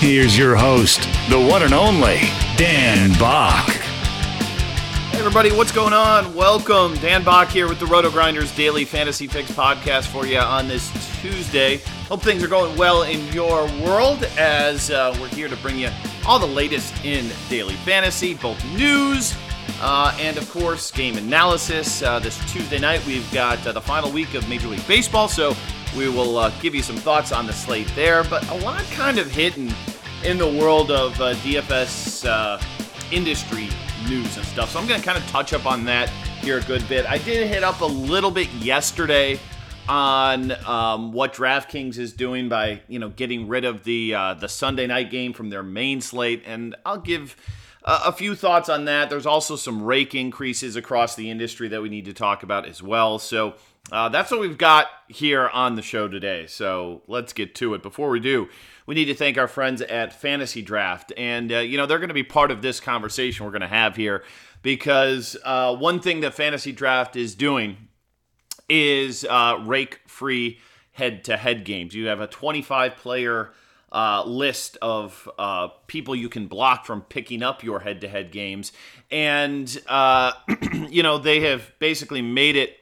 Here's your host, the one and only Dan Back. Hey everybody, what's going on? Welcome. Dan Back here with the Roto Grinders Daily Fantasy Fix podcast for you on this Tuesday. Hope things are going well in your world as uh, we're here to bring you all the latest in daily fantasy, both news uh, and, of course, game analysis. Uh, this Tuesday night, we've got uh, the final week of Major League Baseball, so we will uh, give you some thoughts on the slate there. But a lot kind of hidden in the world of uh, DFS uh, industry news and stuff. So I'm going to kind of touch up on that here a good bit. I did hit up a little bit yesterday on um, what DraftKings is doing by you know getting rid of the uh, the Sunday night game from their main slate, and I'll give a few thoughts on that. There's also some rake increases across the industry that we need to talk about as well. So uh, that's what we've got here on the show today. So let's get to it. Before we do, we need to thank our friends at Fantasy Draft. And, uh, you know, they're going to be part of this conversation we're going to have here because uh, one thing that Fantasy Draft is doing is uh, rake free head to head games. You have a 25 player uh, list of uh, people you can block from picking up your head to head games. And, uh, you know, they have basically made it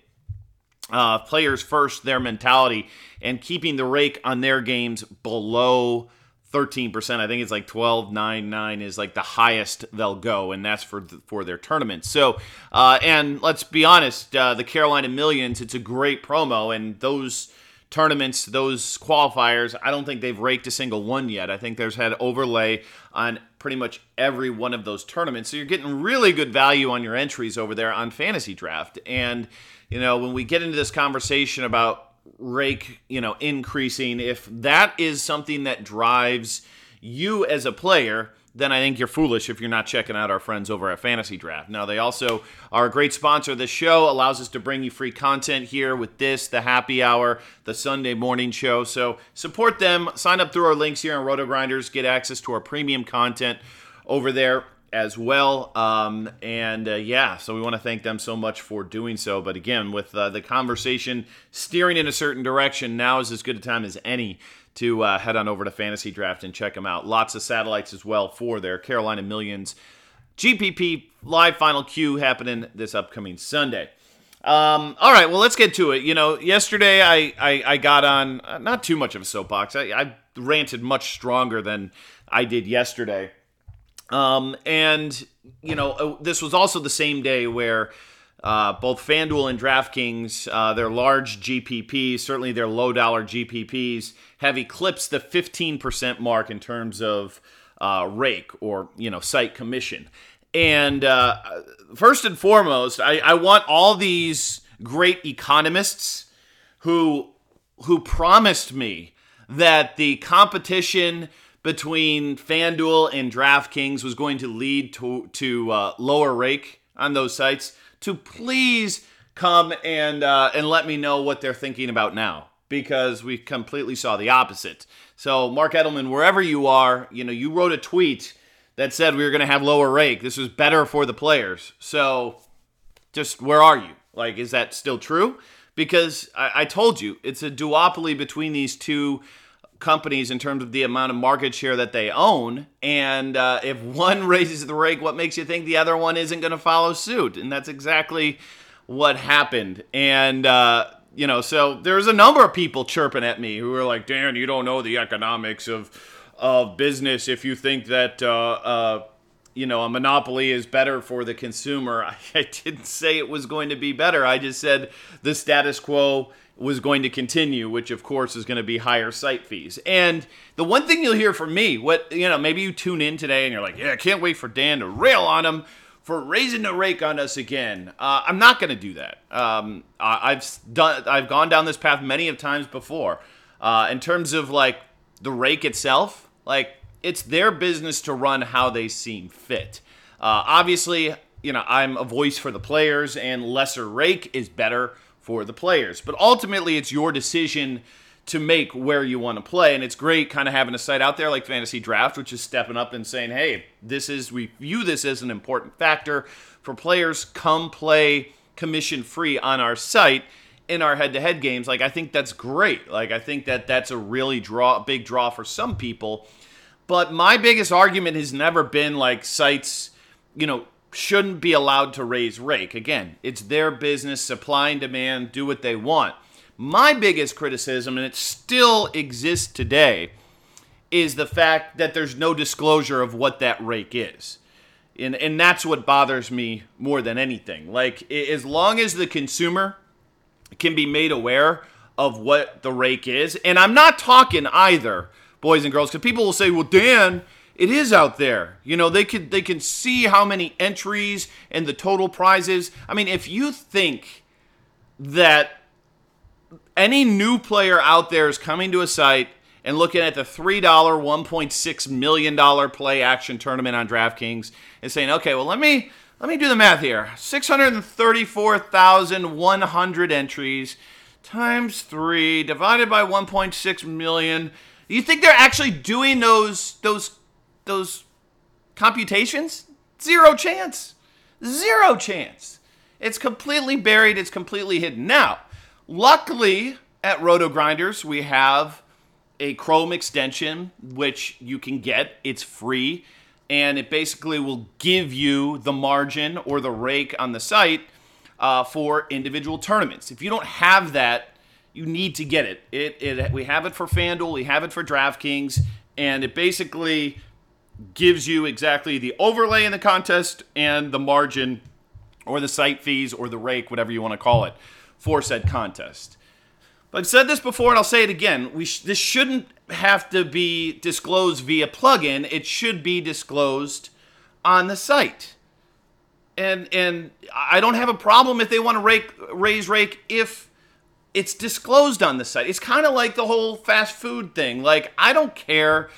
uh, players first, their mentality, and keeping the rake on their games below 13%. I think it's like 12, 9, 9 is like the highest they'll go, and that's for for their tournaments. So, uh, and let's be honest, uh, the Carolina Millions, it's a great promo, and those tournaments, those qualifiers, I don't think they've raked a single one yet. I think there's had overlay on pretty much every one of those tournaments. So you're getting really good value on your entries over there on Fantasy Draft. And, you know, when we get into this conversation about rake, you know, increasing, if that is something that drives you as a player, then I think you're foolish if you're not checking out our friends over at Fantasy Draft. Now, they also are a great sponsor of the show, allows us to bring you free content here with this, the happy hour, the Sunday morning show. So support them. Sign up through our links here on Roto Grinders. Get access to our premium content over there as well. Um, and uh, yeah, so we want to thank them so much for doing so. But again, with uh, the conversation steering in a certain direction, now is as good a time as any to uh, head on over to Fantasy Draft and check them out. Lots of satellites as well for their Carolina Millions GPP live final Q happening this upcoming Sunday. Um, all right, well, let's get to it. You know, yesterday I, I, I got on, uh, not too much of a soapbox. I, I ranted much stronger than I did yesterday. Um, and, you know, uh, this was also the same day where uh, both FanDuel and DraftKings, uh, their large GPPs, certainly their low dollar GPPs, have eclipsed the 15% mark in terms of uh, rake or, you know, site commission. And uh, first and foremost, I, I want all these great economists who who promised me that the competition between FanDuel and DraftKings was going to lead to to uh, lower rake on those sites to please come and uh, and let me know what they're thinking about now because we completely saw the opposite. So Marc Edelman, wherever you are, you know you wrote a tweet that said we were going to have lower rake. This was better for the players. So just where are you? Like, is that still true? Because I, I told you it's a duopoly between these two companies in terms of the amount of market share that they own. And uh, if one raises the rake, what makes you think the other one isn't going to follow suit? And that's exactly what happened. And, uh, you know, so there's a number of people chirping at me who are like, Dan, you don't know the economics of. of business if you think that uh, uh, you know a monopoly is better for the consumer. I, I didn't say it was going to be better. I just said the status quo was going to continue, which of course is going to be higher site fees. And the one thing you'll hear from me, what you know, maybe you tune in today and you're like, yeah, I can't wait for Dan to rail on him for raising the rake on us again. Uh, I'm not going to do that. Um, I, have done, I've gone down this path many of times before. Uh, in terms of like the rake itself, like it's their business to run how they seem fit. Uh, obviously, you know, I'm a voice for the players, and lesser rake is better for the players. But ultimately, it's your decision to make where you want to play. And it's great kind of having a site out there like Fantasy Draft, which is stepping up and saying, hey, this is, we view this as an important factor for players. Come play commission free on our site in our head to head games. Like, I think that's great. Like, I think that that's a really draw, big draw for some people. But my biggest argument has never been like sites, you know, shouldn't be allowed to raise rake. Again, it's their business, supply and demand, do what they want. My biggest criticism, and it still exists today, is the fact that there's no disclosure of what that rake is. And, and that's what bothers me more than anything. Like, as long as the consumer can be made aware of what the rake is, and I'm not talking either, boys and girls, because people will say, well, Dan, it is out there. You know, they could they can see how many entries and the total prizes. I mean, if you think that any new player out there is coming to a site and looking at the $3 $1.6 million play action tournament on DraftKings and saying, okay, well let me let me do the math here. 634,100 entries times 3 divided by 1.6 million. You think they're actually doing those those those computations? Zero chance. Zero chance. It's completely buried, it's completely hidden. Now, luckily at Roto Grinders, we have a Chrome extension which you can get. It's free and it basically will give you the margin or the rake on the site uh, for individual tournaments. If you don't have that, you need to get it. It, it. We have it for FanDuel, we have it for DraftKings, and it basically gives you exactly the overlay in the contest and the margin or the site fees or the rake, whatever you want to call it, for said contest. But I've said this before and I'll say it again. We sh- this shouldn't have to be disclosed via plugin. It should be disclosed on the site. And and I don't have a problem if they want to rake raise rake if it's disclosed on the site. It's kind of like the whole fast food thing. Like I don't care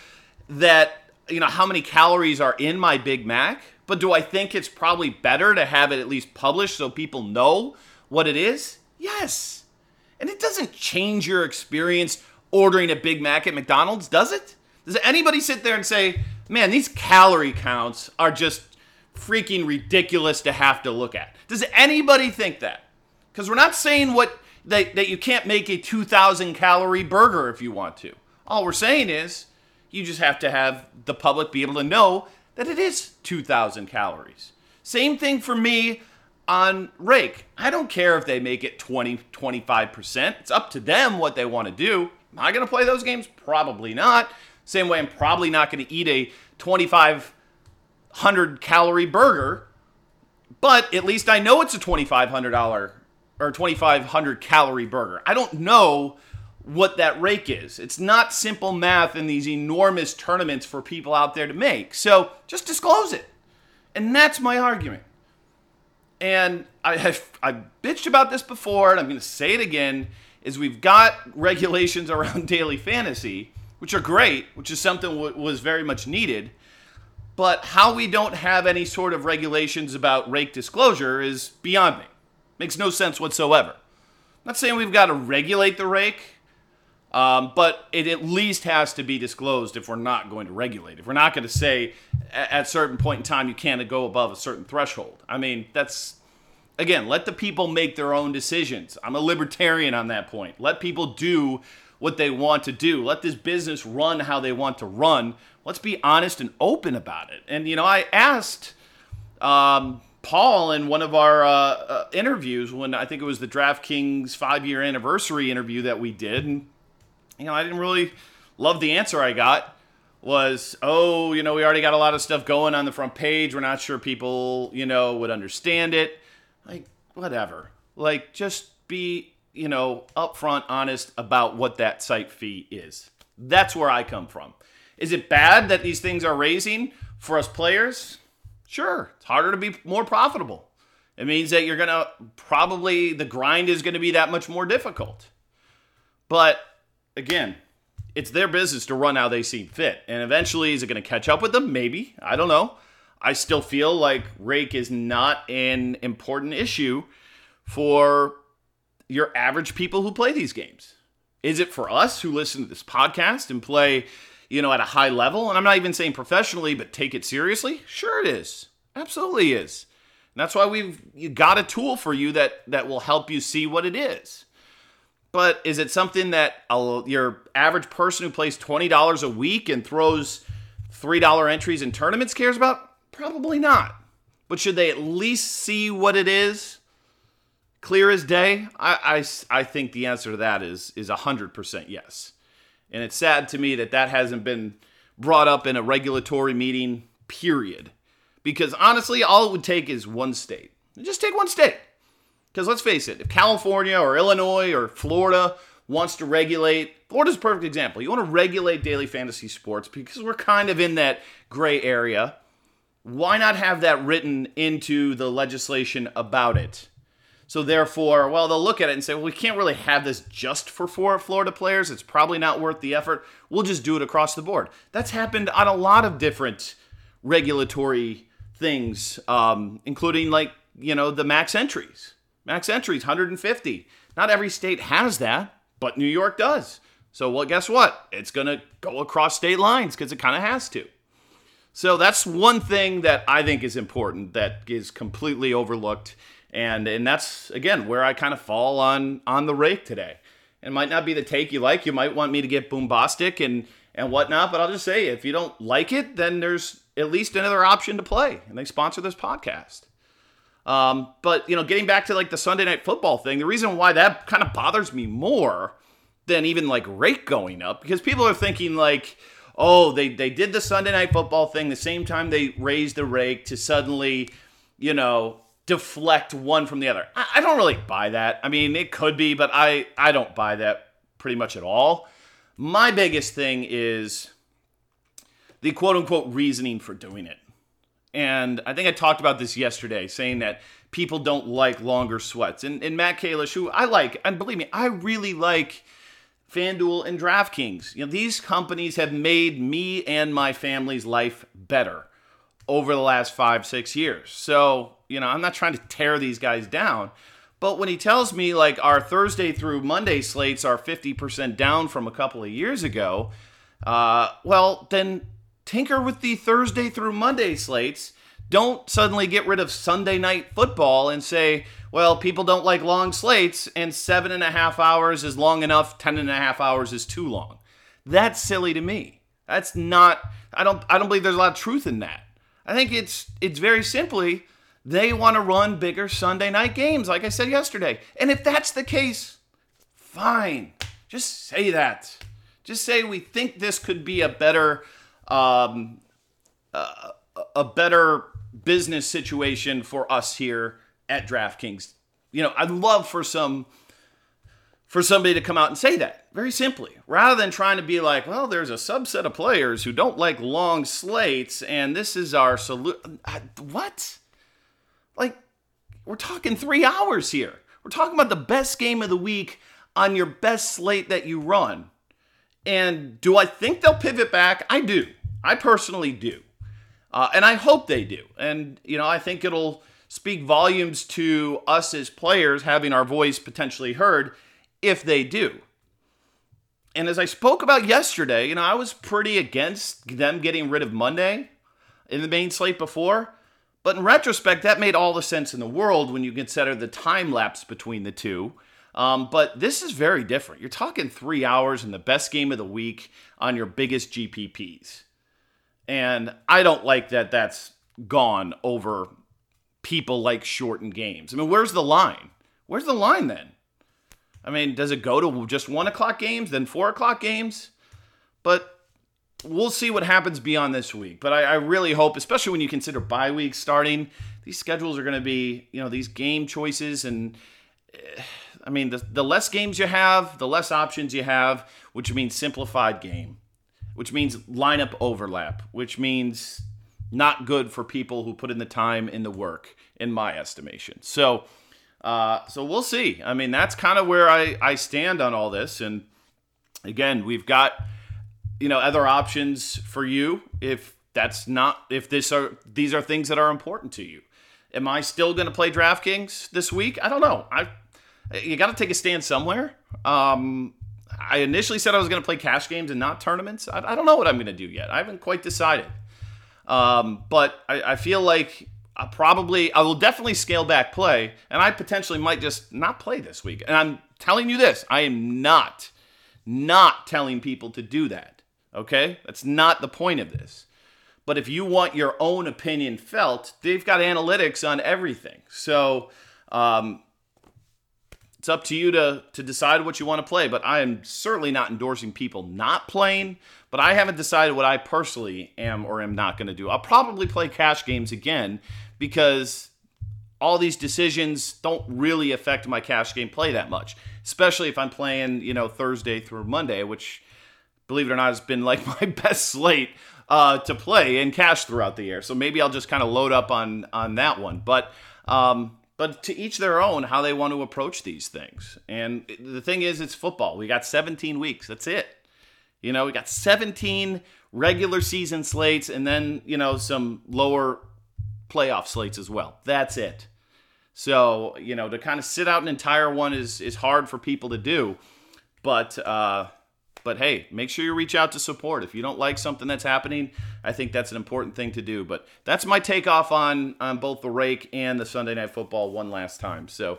that you know how many calories are in my Big Mac, but do I think it's probably better to have it at least published so people know what it is? Yes. And it doesn't change your experience ordering a Big Mac at McDonald's, does it? Does anybody sit there and say, "Man, these calorie counts are just freaking ridiculous to have to look at." Does anybody think that? Cuz we're not saying what that, that you can't make a 2000 calorie burger if you want to. All we're saying is you just have to have the public be able to know that it is 2,000 calories. Same thing for me on Rake. I don't care if they make it 20, 25%. It's up to them what they want to do. Am I going to play those games? Probably not. Same way I'm probably not going to eat a 2,500 calorie burger, but at least I know it's a $2,500 or 2,500 calorie burger. I don't know what that rake is. It's not simple math in these enormous tournaments for people out there to make. So just disclose it. And that's my argument. And I have I bitched about this before, and I'm going to say it again. Is we've got regulations around daily fantasy, which are great, which is something w- was very much needed. But how we don't have any sort of regulations about rake disclosure is beyond me. Makes no sense whatsoever. I'm not saying we've got to regulate the rake. Um, but it at least has to be disclosed if we're not going to regulate. If we're not going to say at, a certain point in time you can't go above a certain threshold. I mean, that's again, let the people make their own decisions. I'm a libertarian on that point. Let people do what they want to do. Let this business run how they want to run. Let's be honest and open about it. And you know, I asked um, Paul in one of our uh, uh, interviews when I think it was the DraftKings five year anniversary interview that we did, and you know, I didn't really love the answer I got. was, oh, you know, we already got a lot of stuff going on the front page. We're not sure people, you know, would understand it. Like, whatever. Like, just be, you know, upfront, honest about what that site fee is. That's where I come from. Is it bad that these things are raising for us players? Sure. It's harder to be more profitable. It means that you're going to probably, the grind is going to be that much more difficult. But again, it's their business to run how they see fit. And eventually, is it going to catch up with them? Maybe. I don't know. I still feel like rake is not an important issue for your average people who play these games. Is it for us who listen to this podcast and play, you know, at a high level? And I'm not even saying professionally, but take it seriously? Sure it is. Absolutely is. And that's why we've got a tool for you that that will help you see what it is. But is it something that a, your average person who plays $20 a week and throws $3 entries in tournaments cares about? Probably not. But should they at least see what it is? Clear as day? I, I, I think the answer to that is, is 100% yes. And it's sad to me that that hasn't been brought up in a regulatory meeting, period. Because honestly, all it would take is one state. Just take one state. Because let's face it, if California or Illinois or Florida wants to regulate, Florida's a perfect example. You want to regulate daily fantasy sports because we're kind of in that gray area. Why not have that written into the legislation about it? So therefore, well, they'll look at it and say, well, we can't really have this just for Florida players. It's probably not worth the effort. We'll just do it across the board. That's happened on a lot of different regulatory things, um, including like you know the max entries. Max entries 150. Not every state has that, but New York does. So, well, guess what? It's going to go across state lines because it kind of has to. So, that's one thing that I think is important that is completely overlooked. And, and that's, again, where I kind of fall on, on the rake today. It might not be the take you like. You might want me to get boombastic and, and whatnot, but I'll just say if you don't like it, then there's at least another option to play. And they sponsor this podcast. Um, but you know, getting back to like the Sunday night football thing, the reason why that kind of bothers me more than even like rake going up, because people are thinking like, oh, they they did the Sunday night football thing the same time they raised the rake to suddenly, you know, deflect one from the other. I, I don't really buy that. I mean, it could be, but I I don't buy that pretty much at all. My biggest thing is the quote unquote reasoning for doing it. And I think I talked about this yesterday, saying that people don't like longer sweats. And, and Matt Kalish, who I like, and believe me, I really like FanDuel and DraftKings. You know, these companies have made me and my family's life better over the last five, six years. So, you know, I'm not trying to tear these guys down. But when he tells me like our Thursday through Monday slates are 50% down from a couple of years ago, uh, well, then tinker with the Thursday through Monday slates. Don't suddenly get rid of Sunday night football and say, well, people don't like long slates, and seven and a half hours is long enough, ten and a half hours is too long. That's silly to me. That's not I don't I don't believe there's a lot of truth in that. I think it's it's very simply they want to run bigger Sunday night games, like I said yesterday. And if that's the case, fine. Just say that. Just say we think this could be a better um, uh, a better business situation for us here at DraftKings. You know, I'd love for some for somebody to come out and say that very simply, rather than trying to be like, well, there's a subset of players who don't like long slates, and this is our solution. What? Like, we're talking three hours here. We're talking about the best game of the week on your best slate that you run. And do I think they'll pivot back? I do. I personally do. Uh, and I hope they do. And, you know, I think it'll speak volumes to us as players having our voice potentially heard if they do. And as I spoke about yesterday, you know, I was pretty against them getting rid of Monday in the main slate before. But in retrospect, that made all the sense in the world when you consider the time lapse between the two. Um, but this is very different. You're talking three hours in the best game of the week on your biggest GPPs. And I don't like that that's gone over people like shortened games. I mean, where's the line? Where's the line then? I mean, does it go to just one o'clock games, then four o'clock games? But we'll see what happens beyond this week. But I, I really hope, especially when you consider bye weeks starting, these schedules are going to be, you know, these game choices. And eh, I mean, the, the less games you have, the less options you have, which means simplified game, which means lineup overlap, which means not good for people who put in the time in the work, in my estimation. So, uh, so we'll see. I mean, that's kind of where I, I stand on all this. And again, we've got you know other options for you if that's not if this are these are things that are important to you. Am I still going to play DraftKings this week? I don't know. I you got to take a stand somewhere. Um, I initially said I was going to play cash games and not tournaments. I, I don't know what I'm going to do yet. I haven't quite decided. Um, but I, I feel like I probably I will definitely scale back play, and I potentially might just not play this week. And I'm telling you this: I am not not telling people to do that. Okay? That's not the point of this. But if you want your own opinion felt, they've got analytics on everything. So um, it's up to you to, to decide what you want to play. But I am certainly not endorsing people not playing. But I haven't decided what I personally am or am not going to do. I'll probably play cash games again because all these decisions don't really affect my cash game play that much, especially if I'm playing, you know, Thursday through Monday, which believe it or not, has been like my best slate uh, to play and cash throughout the year. So maybe I'll just kind of load up on on that one. But um, but to each their own how they want to approach these things. And the thing is, it's football. We got 17 weeks. That's it. You know, we got 17 regular season slates and then you know some lower playoff slates as well. That's it. So you know to kind of sit out an entire one is is hard for people to do. But uh, but hey, make sure you reach out to support. If you don't like something that's happening, I think that's an important thing to do. But that's my takeoff on on both the rake and the Sunday night football one last time. So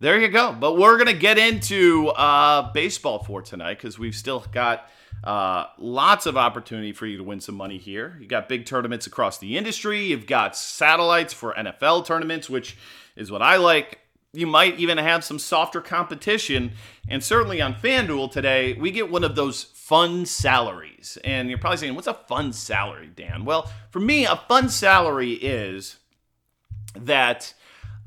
there you go. But we're gonna get into uh, baseball for tonight because we've still got uh, lots of opportunity for you to win some money here. You got big tournaments across the industry. You've got satellites for NFL tournaments, which is what I like you might even have some softer competition. And certainly on FanDuel today, we get one of those fun salaries. And you're probably saying, what's a fun salary, Dan? Well, for me, a fun salary is that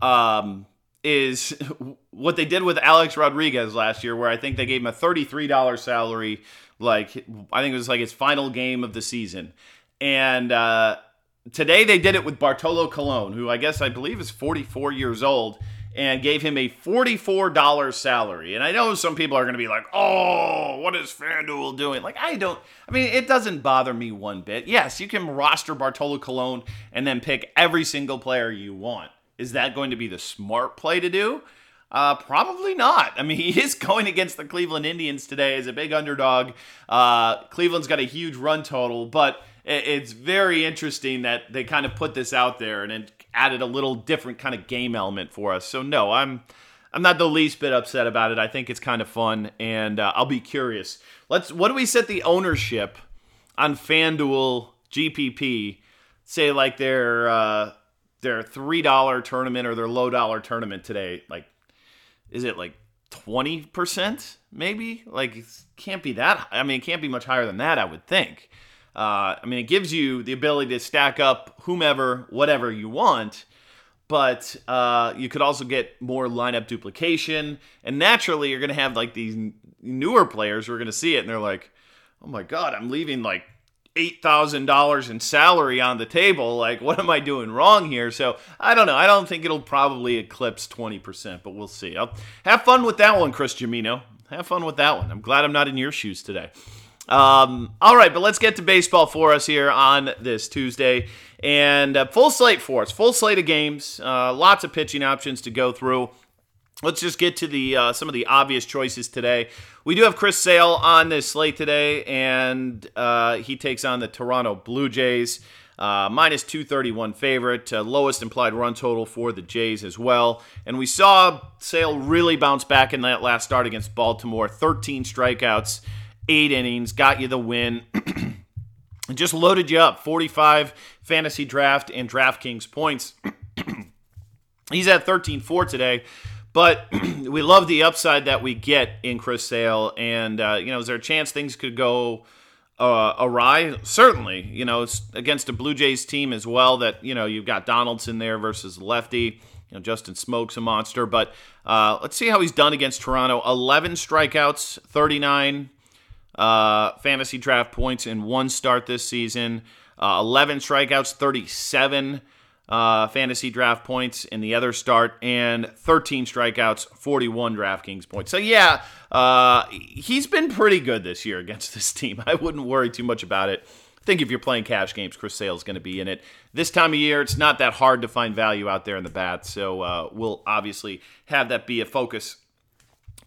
um, is what they did with Alex Rodriguez last year, where I think they gave him a $33 salary. Like, I think it was like his final game of the season. And, uh, today they did it with Bartolo Colon, who I guess I believe is 44 years old and gave him a $44 salary. And I know some people are going to be like, oh, what is FanDuel doing? Like, I don't, I mean, it doesn't bother me one bit. Yes, you can roster Bartolo Colon and then pick every single player you want. Is that going to be the smart play to do? Uh, probably not. I mean, he is going against the Cleveland Indians today as a big underdog. Uh, Cleveland's got a huge run total, but it's very interesting that they kind of put this out there and it added a little different kind of game element for us. So no, I'm I'm not the least bit upset about it. I think it's kind of fun, and uh, I'll be curious. Let's. What do we set the ownership on FanDuel GPP? Say like their uh, their three dollar tournament or their low dollar tournament today. Like, is it like twenty percent? Maybe. Like, it can't be that. I mean, it can't be much higher than that. I would think. Uh, I mean, it gives you the ability to stack up whomever, whatever you want, but uh, you could also get more lineup duplication. And naturally, you're going to have like these newer players who are going to see it and they're like, oh my God, I'm leaving like $8,000 in salary on the table. Like, what am I doing wrong here? So, I don't know. I don't think it'll probably eclipse 20%, but we'll see. I'll have fun with that one, Chris Jamino. Have fun with that one. I'm glad I'm not in your shoes today. Um, all right, but let's get to baseball for us here on this Tuesday. And uh, full slate for us, full slate of games, uh, lots of pitching options to go through. Let's just get to the uh, some of the obvious choices today. We do have Chris Sale on this slate today, and uh, he takes on the Toronto Blue Jays. Uh, minus 231 favorite, uh, lowest implied run total for the Jays as well. And we saw Sale really bounce back in that last start against Baltimore 13 strikeouts, eight innings, got you the win. just loaded you up 45 fantasy draft and DraftKings points. He's at 13 4 today, but we love the upside that we get in Chris Sale. And, uh, you know, is there a chance things could go uh, awry? Certainly, you know, it's against a Blue Jays team as well that, you know, you've got Donaldson there versus lefty. You know, Justin Smoak's a monster, but uh, let's see how he's done against Toronto. 11 strikeouts, 39 uh, fantasy draft points in one start this season. Uh, 11 strikeouts, 37 uh, fantasy draft points in the other start, and 13 strikeouts, 41 DraftKings points. So, yeah, uh, he's been pretty good this year against this team. I wouldn't worry too much about it. I think if you're playing cash games, Chris Sale is going to be in it. This time of year, it's not that hard to find value out there in the bats, so uh, we'll obviously have that be a focus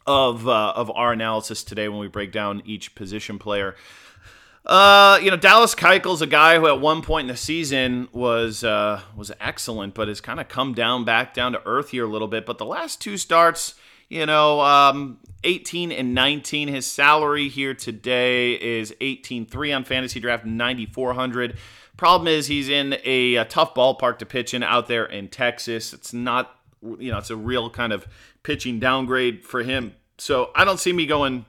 of uh, of our analysis today when we break down each position player. Uh, you know, Dallas Keuchel's a guy who at one point in the season was uh, was excellent, but has kind of come down back down to earth here a little bit. But the last two starts, you know, um, 18 and 19. His salary here today is 18.3 on fantasy draft, 9,400. Problem is he's in a, a tough ballpark to pitch in out there in Texas. It's not, you know, it's a real kind of pitching downgrade for him. So I don't see me going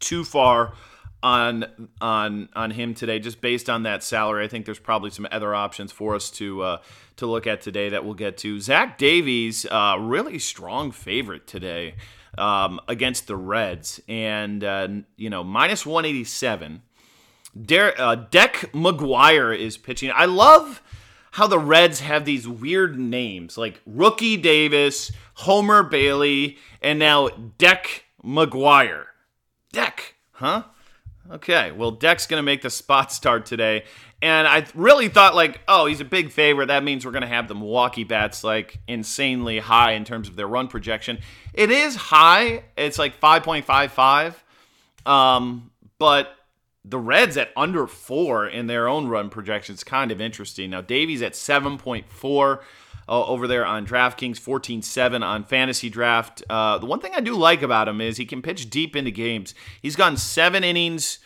too far on on on him today, just based on that salary. I think there's probably some other options for us to uh, to look at today that we'll get to. Zach Davies, uh, really strong favorite today um, against the Reds, and uh, you know minus 187. Der- uh, Deck McGuire is pitching. I love how the Reds have these weird names like Rookie Davis, Homer Bailey, and now Deck McGuire. Deck, huh? Okay, well, Deck's going to make the spot start today. And I really thought, like, oh, he's a big favorite. That means we're going to have the Milwaukee Bats, like, insanely high in terms of their run projection. It is high. It's like 5.55. Um, but the Reds at under four in their own run projections kind of interesting. Now, Davies at 7.4 uh, over there on DraftKings, 14 7 on Fantasy Draft. Uh, the one thing I do like about him is he can pitch deep into games. He's gone seven innings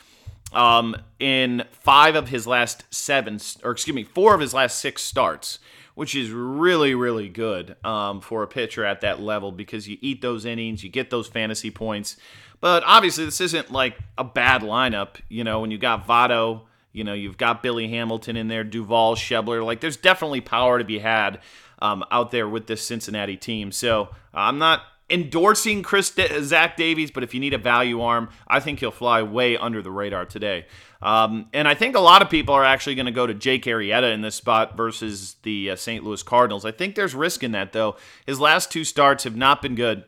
um, in five of his last seven, or excuse me, four of his last six starts, which is really, really good um, for a pitcher at that level because you eat those innings, you get those fantasy points. But obviously, this isn't like a bad lineup. You know, when you got Votto, you know, you've got Billy Hamilton in there, Duvall, Schebler. Like, there's definitely power to be had um, out there with this Cincinnati team. So I'm not endorsing Chris Zach Davies, but if you need a value arm, I think he'll fly way under the radar today. Um, and I think a lot of people are actually going to go to Jake Arrieta in this spot versus the uh, St. Louis Cardinals. I think there's risk in that though. His last two starts have not been good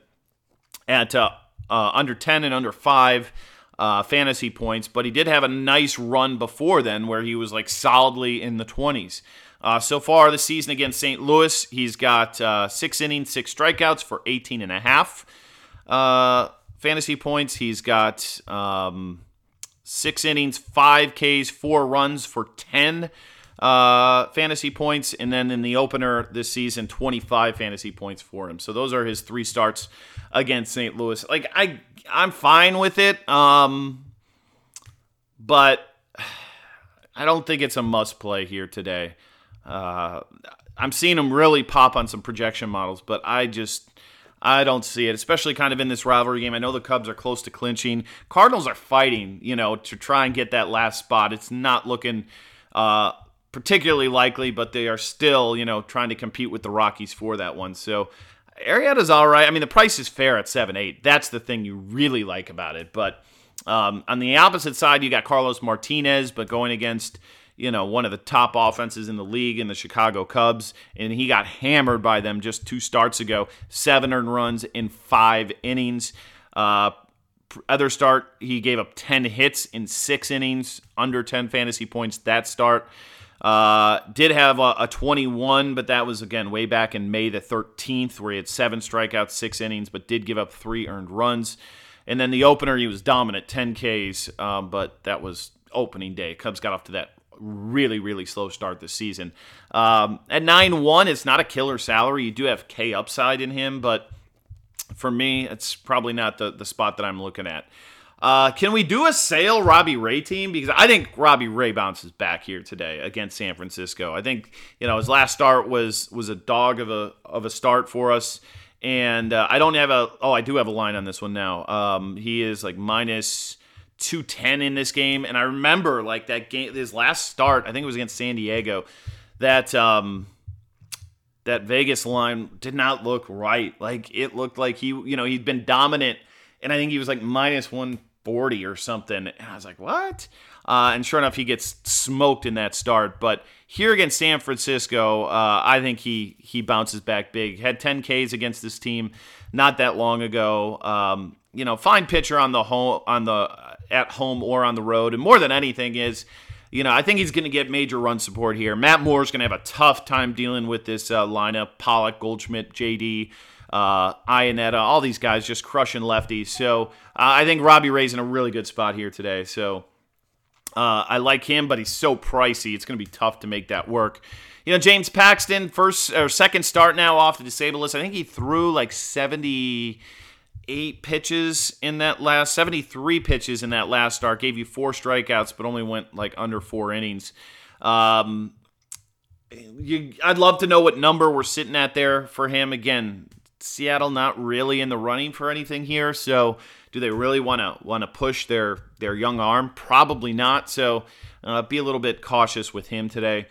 at uh, uh, under 10 and under 5 uh, fantasy points, but he did have a nice run before then where he was like solidly in the 20s. Uh, so far this season against St. Louis, he's got uh, six innings, six strikeouts for 18 and a half uh, fantasy points. He's got um, six innings, five Ks, four runs for 10 uh, fantasy points. And then in the opener this season, 25 fantasy points for him. So those are his three starts against St. Louis. Like, I, I'm fine with it. Um, but I don't think it's a must play here today. Uh, I'm seeing him really pop on some projection models, but I just I don't see it, especially kind of in this rivalry game. I know the Cubs are close to clinching. Cardinals are fighting, you know, to try and get that last spot. It's not looking uh, particularly likely, but they are still, you know, trying to compete with the Rockies for that one. So Arrieta's all right. I mean, the price is fair at seven eight. That's the thing you really like about it. But um, on the opposite side, you got Carlos Martinez, but going against you know, one of the top offenses in the league in the Chicago Cubs, and he got hammered by them just two starts ago. Seven earned runs in five innings. Uh, other start, he gave up 10 hits in six innings, under 10 fantasy points that start. Uh, did have a, a, 21, but that was again way back in May the 13th, where he had seven strikeouts, six innings, but did give up three earned runs. And then the opener, he was dominant, 10 Ks, um, but that was opening day. Cubs got off to that really, really slow start this season. Um, at 9 1, it's not a killer salary. You do have K upside in him, but for me, it's probably not the, the spot that I'm looking at. Uh, can we do a sale Robbie Ray team? Because I think Robbie Ray bounces back here today against San Francisco. I think you know his last start was was a dog of a of a start for us, and uh, I don't have a oh I do have a line on this one now. Um, he is like minus 210 in this game. And I remember like that game, his last start, I think it was against San Diego, that um, that Vegas line did not look right. Like it looked like he, you know, he'd been dominant, and I think he was like minus 140 or something. And I was like, what? Uh, and sure enough, he gets smoked in that start. But here against San Francisco, uh, I think he he bounces back big. Had 10 Ks against this team not that long ago. Um, you know, fine pitcher on the home on the at home or on the road, and more than anything is you know, I think he's going to get major run support here. Matt Moore's going to have a tough time dealing with this uh, lineup. Pollock, Goldschmidt, JD, uh, Iannetta, all these guys just crushing lefties. So uh, I think Robbie Ray's in a really good spot here today. So uh, I like him, but he's so pricey. It's going to be tough to make that work. You know, James Paxton, first or second start now off the disabled list. I think he threw like 70 eight pitches in that last 73 pitches in that last start gave you four strikeouts but only went like under four innings um, you, i'd love to know what number we're sitting at there for him again seattle not really in the running for anything here so do they really want to want to push their their young arm probably not so uh, be a little bit cautious with him today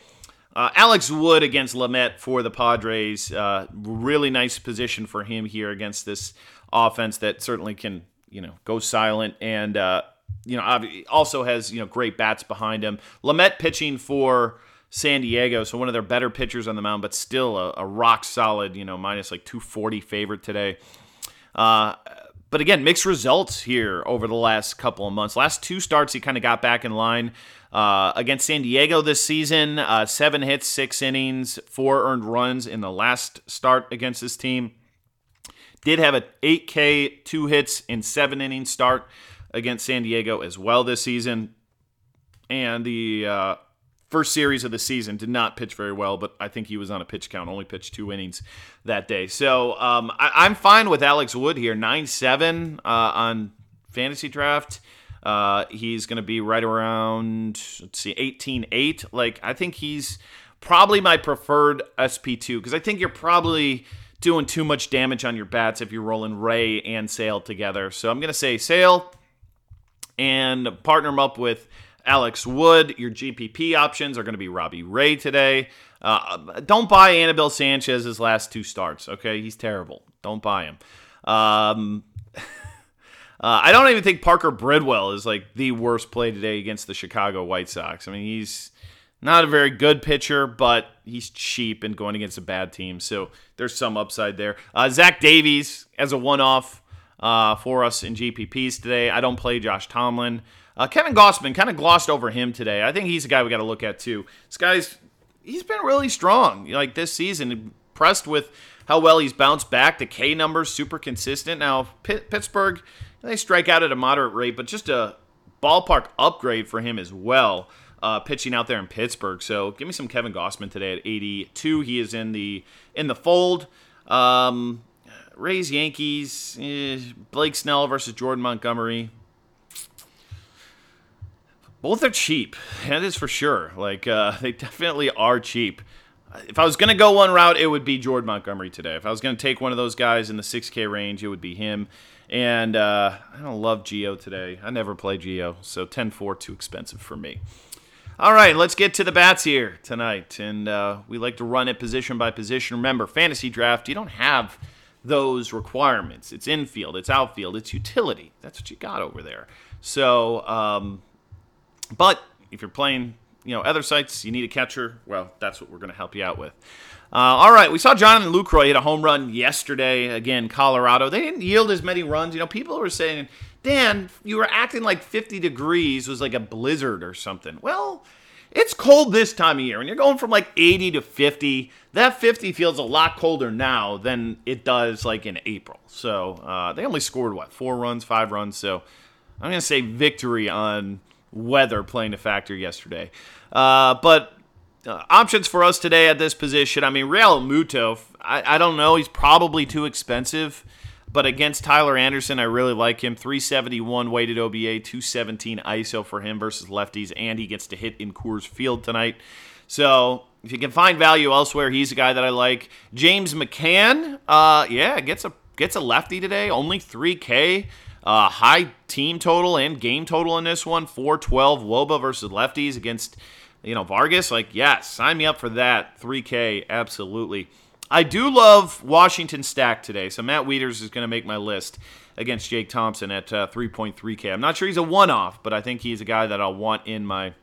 uh, Alex Wood against Lamet for the Padres. Uh, really nice position for him here against this offense that certainly can you know go silent and uh, you know also has you know great bats behind him. Lamet pitching for San Diego, so one of their better pitchers on the mound, but still a, a rock solid you know minus like 240 favorite today. Uh, but again, mixed results here over the last couple of months. Last two starts, he kind of got back in line. Uh, against San Diego this season, uh, seven hits, six innings, four earned runs in the last start against this team. Did have an 8K, two hits in seven innings start against San Diego as well this season. And the uh, first series of the season did not pitch very well, but I think he was on a pitch count, only pitched two innings that day. So um, I, am fine with Alex Wood here, 9 7 uh, on fantasy draft. Uh, he's going to be right around, let's see, 18 8. Like, I think he's probably my preferred SP2 because I think you're probably doing too much damage on your bats if you're rolling Ray and Sale together. So I'm going to say Sale and partner them up with Alex Wood. Your GPP options are going to be Robbie Ray today. Uh, don't buy Anibal Sanchez's last two starts, okay? He's terrible. Don't buy him. Um, uh, I don't even think Parker Bridwell is like the worst play today against the Chicago White Sox. I mean, he's not a very good pitcher, but he's cheap and going against a bad team. So there's some upside there. Uh, Zach Davies as a one off uh, for us in GPPs today. I don't play Josh Tomlin. Uh, Kevin Gausman kind of glossed over him today. I think he's a guy we got to look at too. This guy's he's been really strong like this season. Impressed with how well he's bounced back. The K numbers super consistent. Now Pittsburgh they strike out at a moderate rate, but just a ballpark upgrade for him as well uh, pitching out there in Pittsburgh. So give me some Kevin Gausman today at 82. He is in the in the fold. Um, Rays Yankees. Eh, Blake Snell versus Jordan Montgomery. Both are cheap. That is for sure. Like uh, they definitely are cheap. If I was gonna go one route, it would be Jordan Montgomery today. If I was gonna take one of those guys in the 6K range, it would be him. And uh, I don't love Gio today. I never play Gio, so 10-4 too expensive for me. All right, let's get to the bats here tonight. And uh, we like to run it position by position. Remember, fantasy draft, you don't have those requirements. It's infield, it's outfield, it's utility. That's what you got over there. So, um, but if you're playing, you know, other sites, you need a catcher. Well, that's what we're going to help you out with. Uh, all right, we saw Jonathan Lucroy hit a home run yesterday. Again, Colorado. They didn't yield as many runs. You know, people were saying Dan, you were acting like 50 degrees was like a blizzard or something. Well, it's cold this time of year. and you're going from like 80 to 50, that 50 feels a lot colder now than it does like in April. So uh, they only scored, what, four runs, five runs? So I'm going to say victory on weather playing a factor yesterday. Uh, but uh, options for us today at this position, I mean, Realmuto, I, I don't know. He's probably too expensive. But against Tyler Anderson, I really like him. 371 weighted OBA, 217 ISO for him versus lefties, and he gets to hit in Coors Field tonight. So if you can find value elsewhere, he's a guy that I like. James McCann, uh, yeah, gets a gets a lefty today, only 3K. Uh, high team total and game total in this one 412 Woba versus lefties against, you know, Vargas. Like, yeah, sign me up for that. 3K, absolutely. I do love Washington stack today, so Matt Wieters is going to make my list against Jake Thompson at uh, 3.3K. I'm not sure he's a one off, but I think he's a guy that I'll want in my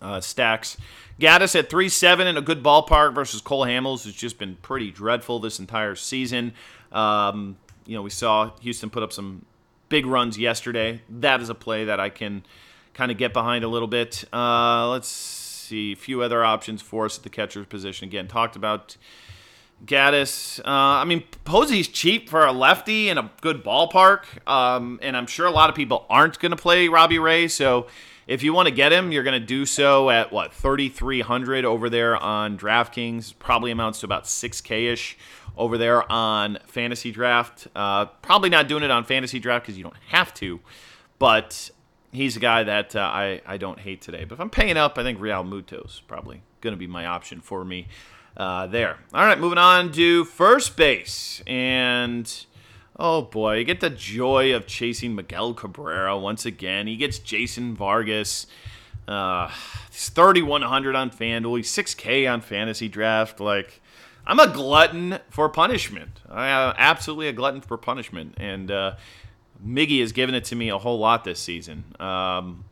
uh, stacks. Gattis at 3 7 in a good ballpark versus Cole Hamels, who's just been pretty dreadful this entire season. Um, you know, we saw Houston put up some big runs yesterday. That is a play that I can kind of get behind a little bit. Uh, let's see, a few other options for us at the catcher's position. Again, talked about Gattis. Uh, I mean, Posey's cheap for a lefty in a good ballpark, um, and I'm sure a lot of people aren't going to play Robbie Ray. So if you want to get him, you're going to do so at what 3,300 over there on DraftKings. Probably amounts to about 6K ish over there on Fantasy Draft. Uh, probably not doing it on Fantasy Draft because you don't have to, but he's a guy that uh, I I don't hate today. But if I'm paying up, I think Realmuto's probably going to be my option for me uh, there. All right, moving on to first base. And oh boy, you get the joy of chasing Miguel Cabrera once again. He gets Jason Vargas. Uh, he's 3,100 on FanDuel. He's 6K on Fantasy Draft. Like, I'm a glutton for punishment. I am absolutely a glutton for punishment. And uh, Miggy has given it to me a whole lot this season. Um,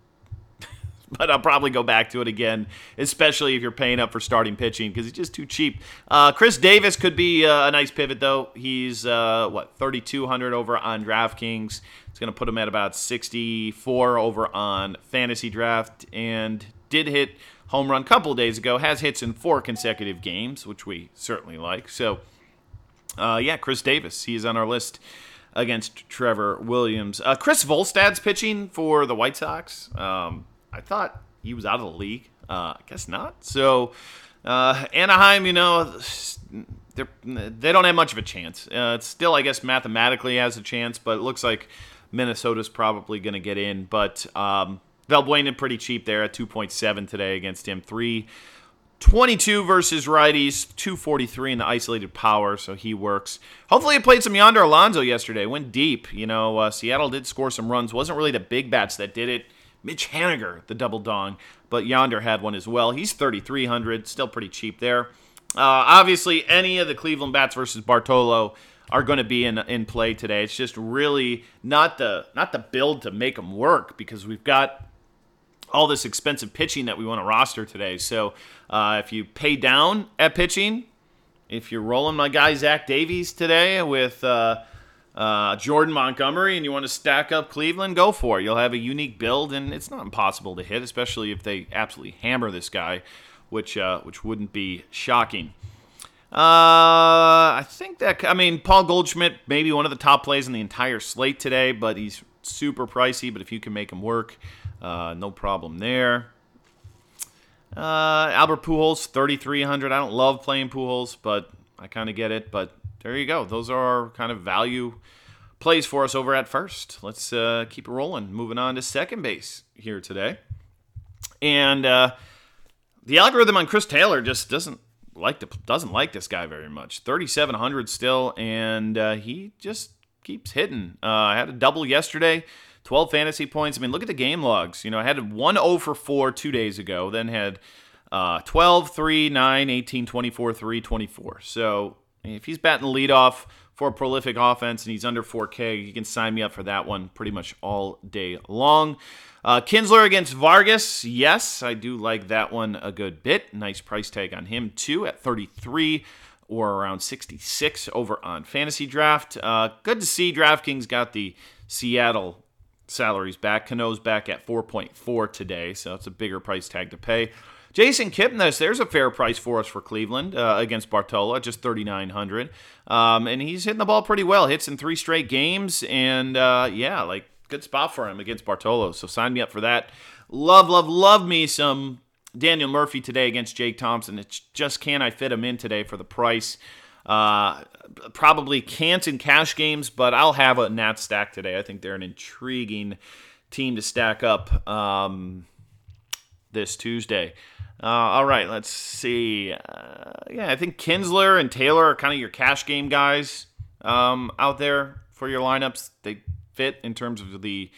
but I'll probably go back to it again, especially if you're paying up for starting pitching because he's just too cheap. Uh, Chris Davis could be uh, a nice pivot though. He's uh, what 3,200 over on DraftKings. It's going to put him at about 64 over on Fantasy Draft, and did hit home run couple days ago. Has hits in four consecutive games, which we certainly like. So, uh, yeah, Chris Davis. He is on our list against Trevor Williams. Uh, Chris Volstad's pitching for the White Sox. Um, I thought he was out of the league. Uh, I guess not. So uh, Anaheim, you know, they they don't have much of a chance. Uh, it's still, I guess, mathematically has a chance, but it looks like Minnesota's probably going to get in. But um, Valbuena pretty cheap there at 2.7 today against him. Three. 22 versus righties, 243 in the isolated power, so he works. Hopefully, he played some Yonder Alonso yesterday. Went deep. You know, uh, Seattle did score some runs. Wasn't really the big bats that did it. Mitch Haniger, the double dong, but Yonder had one as well. He's 3,300, still pretty cheap there. Uh, obviously, any of the Cleveland bats versus Bartolo are going to be in in play today. It's just really not the not the build to make them work because we've got all this expensive pitching that we want to roster today. So uh, if you pay down at pitching, if you're rolling my guy Zach Davies today with uh, uh, Jordan Montgomery and you want to stack up Cleveland, go for it. You'll have a unique build, and it's not impossible to hit, especially if they absolutely hammer this guy, which uh, which wouldn't be shocking. Uh, I think that I mean Paul Goldschmidt, maybe one of the top plays in the entire slate today, but he's super pricey. But if you can make him work, uh, no problem there. Uh, Albert Pujols, 3,300. I don't love playing Pujols, but I kind of get it. But there you go. Those are our kind of value plays for us over at first. Let's uh, keep it rolling. Moving on to second base here today. And uh, the algorithm on Chris Taylor just doesn't like to, doesn't like this guy very much. 3,700 still, and uh, he just keeps hitting. Uh, I had a double yesterday. 12 fantasy points. I mean, look at the game logs. You know, I had 1 0 for 4 two days ago, then had uh, 12, 3, 9, 18, 24, 3, 24. So if he's batting leadoff for a prolific offense and he's under 4K, you can sign me up for that one pretty much all day long. Uh, Kinsler against Vargas, yes, I do like that one a good bit. Nice price tag on him too at 33 or around 66 over on Fantasy Draft. Uh, good to see DraftKings got the Seattle salaries back. Cano's back at 4.4 today, so it's a bigger price tag to pay. Jason Kipnis, there's a fair price for us for Cleveland uh, against Bartolo, just 3,900. Um, and he's hitting the ball pretty well. Hits in three straight games. And uh, yeah, like good spot for him against Bartolo. So sign me up for that. Love, love, love me some Daniel Murphy today against Jake Thompson. It's just can I fit him in today for the price? Uh, probably can't in cash games, but I'll have a Nat stack today. I think they're an intriguing team to stack up um, this Tuesday. Uh, all right, let's see. Uh, yeah, I think Kinsler and Taylor are kind of your cash game guys um, out there for your lineups. They fit in terms of the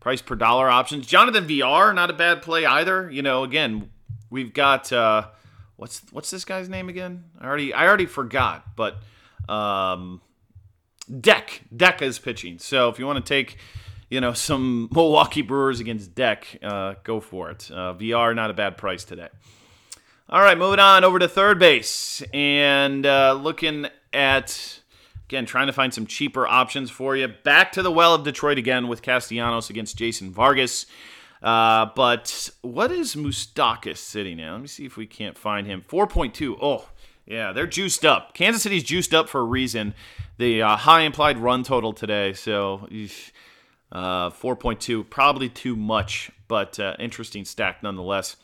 price per dollar options. Jonathan Villar, not a bad play either. You know, again, we've got uh, what's what's this guy's name again? I already I already forgot, but um, Deck Deck is pitching. So if you want to take you know some Milwaukee Brewers against Deck, uh, go for it. Uh, Villar not a bad price today. All right, moving on over to third base and uh, looking at again trying to find some cheaper options for you. Back to the well of Detroit again with Castellanos against Jason Vargas. Uh, but what is Moustakas sitting at? Let me see if we can't find him. 4.2. Oh, yeah, they're juiced up. Kansas City's juiced up for a reason. The uh, high implied run total today. So uh, 4.2, probably too much, but uh, interesting stack nonetheless.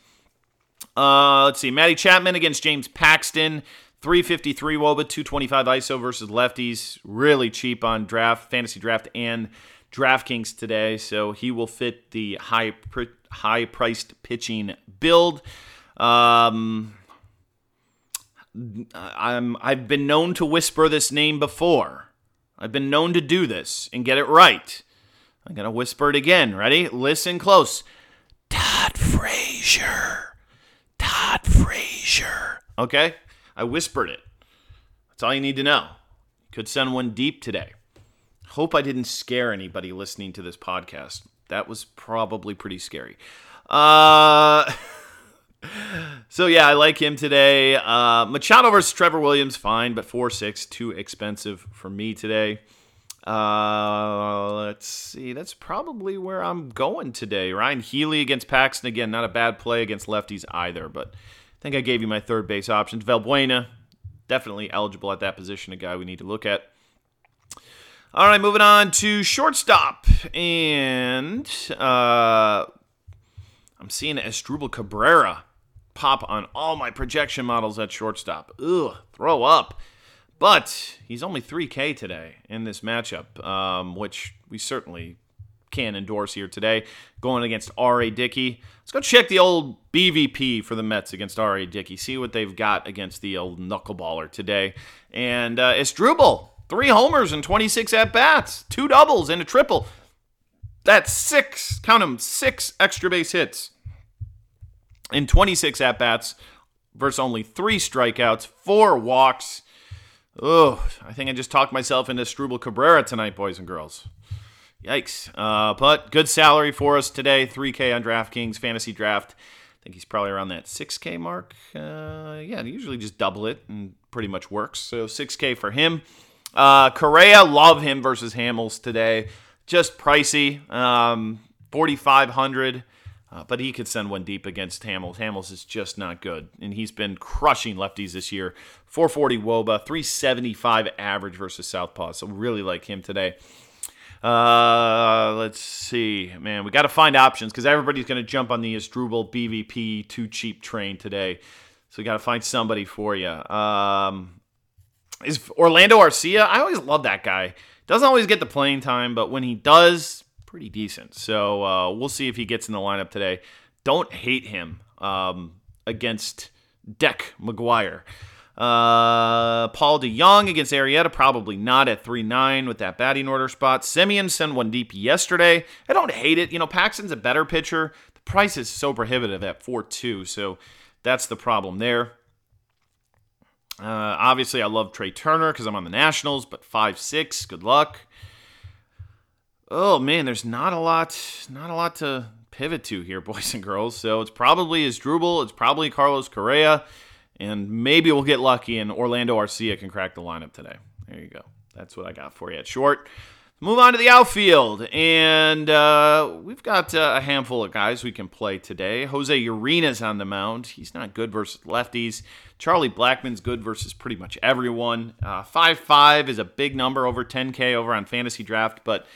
Uh, let's see. Matty Chapman against James Paxton. 353 Woba, 225 ISO versus lefties. Really cheap on draft, fantasy draft, and DraftKings today. So he will fit the high high priced pitching build. Um, I'm I've been known to whisper this name before. I've been known to do this and get it right. I'm gonna whisper it again. Ready? Listen close. Todd Frazier. Todd Frazier. Okay? I whispered it. That's all you need to know. Could send one deep today. Hope I didn't scare anybody listening to this podcast. That was probably pretty scary. Uh So yeah, I like him today. Uh Machado versus Trevor Williams, fine, but 4-6, too expensive for me today. Uh, let's see. That's probably where I'm going today. Ryan Healy against Paxton again. Not a bad play against lefties either, but I think I gave you my third base options. Valbuena, definitely eligible at that position. A guy we need to look at. All right, moving on to shortstop, and uh, I'm seeing Asdrubal Cabrera pop on all my projection models at shortstop. Ugh, throw up. But he's only 3K today in this matchup, um, which we certainly can endorse here today. Going against R.A. Dickey. Let's go check the old BVP for the Mets against R.A. Dickey. See what they've got against the old knuckleballer today. And uh, Asdrubal, three homers and 26 at bats, two doubles and a triple. That's six, count them, six extra base hits in 26 at bats versus only three strikeouts, four walks. Oh, I think I just talked myself into Asdrubal Cabrera tonight, boys and girls. Yikes. Uh, but good salary for us today 3K on DraftKings Fantasy Draft. I think he's probably around that 6K mark. Uh, yeah, usually just double it and pretty much works. So 6K for him. Uh, Correa, love him versus Hamels today. Just pricey. Um, 4,500. Uh, but he could send one deep against Hamels. Hamels is just not good, and he's been crushing lefties this year. 440 Woba, 375 average versus Southpaw. So really like him today. Uh, let's see, man. We got to find options because everybody's going to jump on the Asdrubal BVP too cheap train today. So we got to find somebody for you. Um, is Orlando Arcia? I always love that guy. Doesn't always get the playing time, but when he does, pretty decent. So uh, we'll see if he gets in the lineup today. Don't hate him um, against Deck McGuire. Uh, Paul DeJong against Arrieta, probably not at 3 9 with that batting order spot. Semien sent one deep yesterday. I don't hate it. You know, Paxton's a better pitcher. The price is so prohibitive at 4 2, so that's the problem there. Uh, obviously, I love Trea Turner because I'm on the Nationals, but 5 6, good luck. Oh man, there's not a lot, not a lot to pivot to here, boys and girls. So it's probably Asdrubal, it's probably Carlos Correa, and maybe we'll get lucky and Orlando Arcia can crack the lineup today. There you go. That's what I got for you at short. Move on to the outfield, and uh, we've got uh, a handful of guys we can play today. Jose Urena's on the mound. He's not good versus lefties. Charlie Blackmon's good versus pretty much everyone. Uh, five five is a big number, over 10K over on Fantasy Draft, but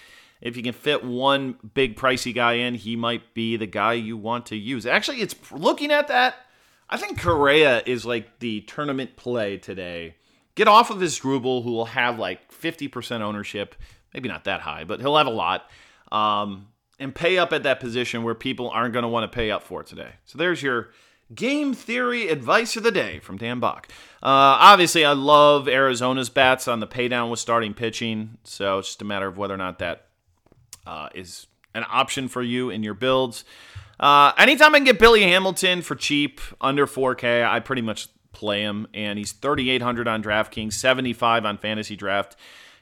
if you can fit one big pricey guy in, he might be the guy you want to use. Actually, it's looking at that. I think Correa is like the tournament play today. Get off of his Asdrubal, who will have like 50% ownership. Maybe not that high, but he'll have a lot. Um, and pay up at that position where people aren't going to want to pay up for today. So there's your game theory advice of the day from Dan Back. Uh, obviously, I love Arizona's bats on the paydown with starting pitching. So it's just a matter of whether or not that uh, is an option for you in your builds. Uh, anytime I can get Billy Hamilton for cheap, under 4K, I pretty much play him. And he's 3,800 on DraftKings, 75 on Fantasy Draft.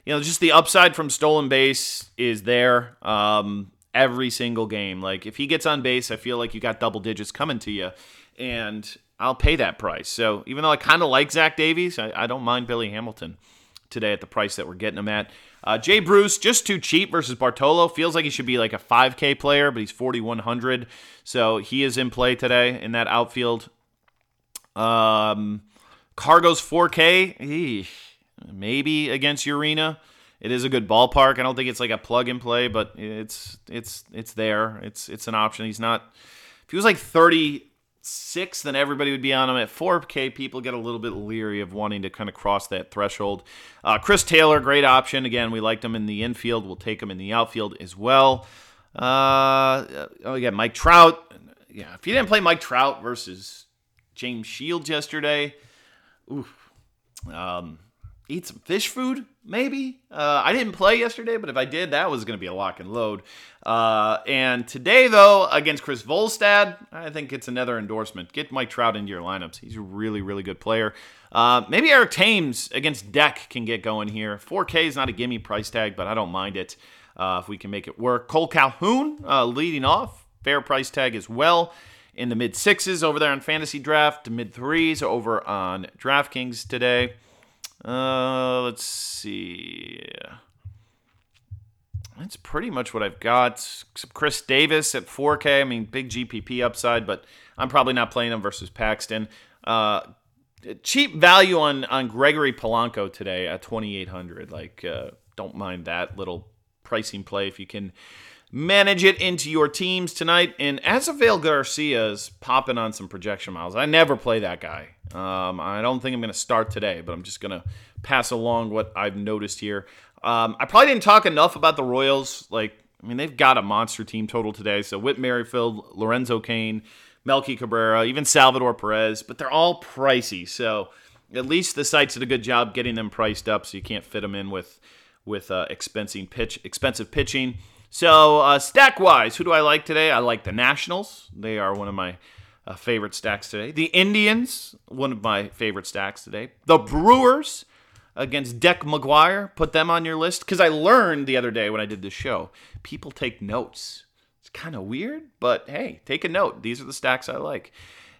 You know, just the upside from stolen base is there um, every single game. Like, if he gets on base, I feel like you got double digits coming to you. And I'll pay that price. So even though I kind of like Zach Davies, I, I don't mind Billy Hamilton today at the price that we're getting him at. Uh, Jay Bruce, just too cheap versus Bartolo. Feels like he should be like a 5K player, but he's 4,100. So he is in play today in that outfield. Um, Cargo's 4K. Eesh, maybe against Urena. It is a good ballpark. I don't think it's like a plug and play, but it's it's it's there. It's it's an option. He's not. If he was like 30 six, then everybody would be on him. At 4K, people get a little bit leery of wanting to kind of cross that threshold. Uh, Chris Taylor, great option. Again, we liked him in the infield. We'll take him in the outfield as well. Uh, oh, yeah, Mike Trout. Yeah, if you didn't play Mike Trout versus James Shields yesterday, oof. Um, eat some fish food, maybe. Uh, I didn't play yesterday, but if I did, that was going to be a lock and load. Uh, and today, though, against Chris Volstad, I think it's another endorsement. Get Mike Trout into your lineups. He's a really, really good player. Uh, maybe Eric Thames against Deck can get going here. 4K is not a gimme price tag, but I don't mind it uh, if we can make it work. Cole Calhoun uh, leading off, fair price tag as well. In the mid sixes over there on Fantasy Draft, mid threes over on DraftKings today. Uh, let's see. That's pretty much what I've got. Chris Davis at 4K. I mean, big GPP upside, but I'm probably not playing him versus Paxton. Uh, cheap value on on Gregory Polanco today at 2,800. Like, uh, don't mind that little pricing play if you can manage it into your teams tonight. And Avisail Garcia is popping on some projection miles. I never play that guy. Um, I don't think I'm going to start today, but I'm just going to pass along what I've noticed here. Um, I probably didn't talk enough about the Royals. Like, I mean, they've got a monster team total today. So Whit Merrifield, Lorenzo Cain, Melky Cabrera, even Salvador Perez, but they're all pricey. So at least the site's did a good job getting them priced up, so you can't fit them in with with uh, expensive pitch expensive pitching. So uh, stack wise, who do I like today? I like the Nationals. They are one of my uh, favorite stacks today. The Indians, one of my favorite stacks today. The Brewers against Deck McGuire. Put them on your list because I learned the other day when I did this show, people take notes. It's kind of weird, but hey, take a note. These are the stacks I like.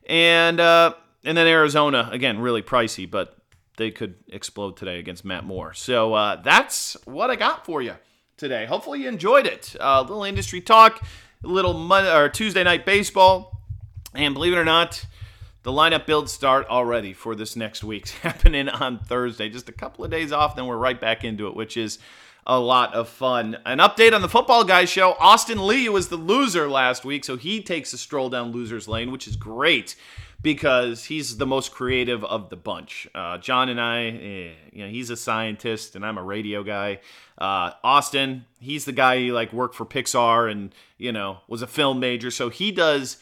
And uh, and then Arizona again, really pricey, but they could explode today against Matt Moore. So uh, that's what I got for you today. Hopefully you enjoyed it. A uh, little industry talk, a little Monday, or Tuesday night baseball. And believe it or not, the lineup builds start already for this next week's happening on Thursday. Just a couple of days off, then we're right back into it, which is a lot of fun. An update on the Football Guys show. Austin Lee was the loser last week, so he takes a stroll down loser's lane, which is great because he's the most creative of the bunch. Uh, John and I, eh, you know, he's a scientist and I'm a radio guy. Uh, Austin, he's the guy who like worked for Pixar and you know was a film major, so he does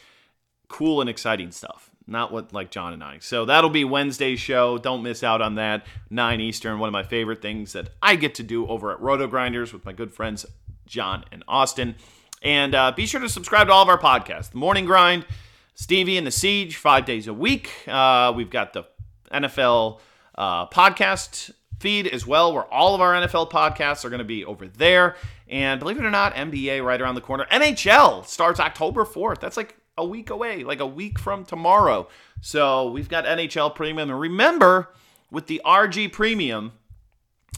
cool and exciting stuff. Not what like John and I. So that'll be Wednesday's show. Don't miss out on that. 9 Eastern. One of my favorite things that I get to do over at RotoGrinders with my good friends John and Austin. And uh, be sure to subscribe to all of our podcasts. The Morning Grind, Stevie and the Siege, five days a week. Uh, we've got the NFL uh, podcast feed as well, where all of our NFL podcasts are going to be over there. And believe it or not, NBA right around the corner. NHL starts October 4th. That's like a week away, like a week from tomorrow. So we've got NHL Premium. And remember, with the RG Premium,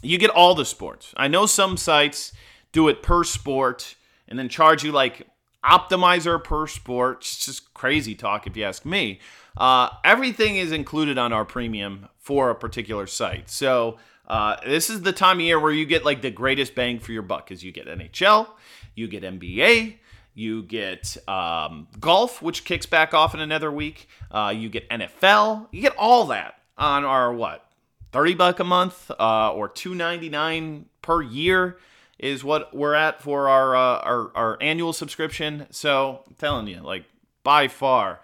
you get all the sports. I know some sites do it per sport and then charge you like optimizer per sport. It's just crazy talk if you ask me. Uh, everything is included on our premium for a particular site. So uh, this is the time of year where you get like the greatest bang for your buck, because you get NHL, you get NBA, you get um, golf, which kicks back off in another week. Uh, you get NFL. You get all that on our what, thirty buck a month uh, or two ninety nine per year is what we're at for our, uh, our our annual subscription. So I'm telling you, like by far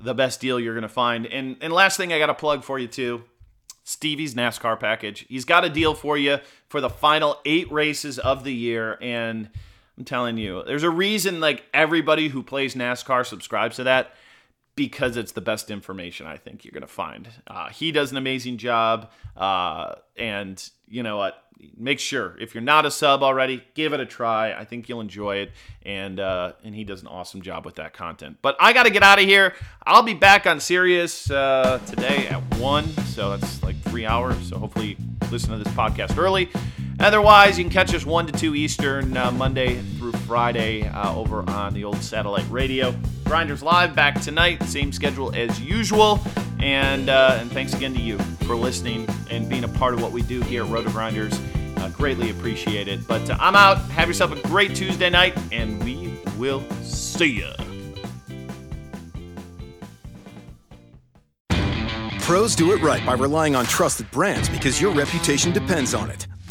the best deal you're gonna find. And and last thing I got to plug for you too. Stevie's NASCAR package. He's got a deal for you for the final eight races of the year, and I'm telling you. There's a reason like everybody who plays NASCAR subscribes to that because it's the best information I think you're going to find. Uh, he does an amazing job. Uh, and you know what? Make sure if you're not a sub already, give it a try. I think you'll enjoy it, and uh, and he does an awesome job with that content. But I got to get out of here. I'll be back on Sirius uh, today at one, so that's like three hours. So hopefully, listen to this podcast early. Otherwise, you can catch us 1 to 2 Eastern, uh, Monday through Friday, uh, over on the old satellite radio. Grinders Live back tonight, same schedule as usual. And, uh, and thanks again to you for listening and being a part of what we do here at RotoGrinders. Uh, greatly appreciate it. But uh, I'm out. Have yourself a great Tuesday night, and we will see ya. Pros do it right by relying on trusted brands because your reputation depends on it.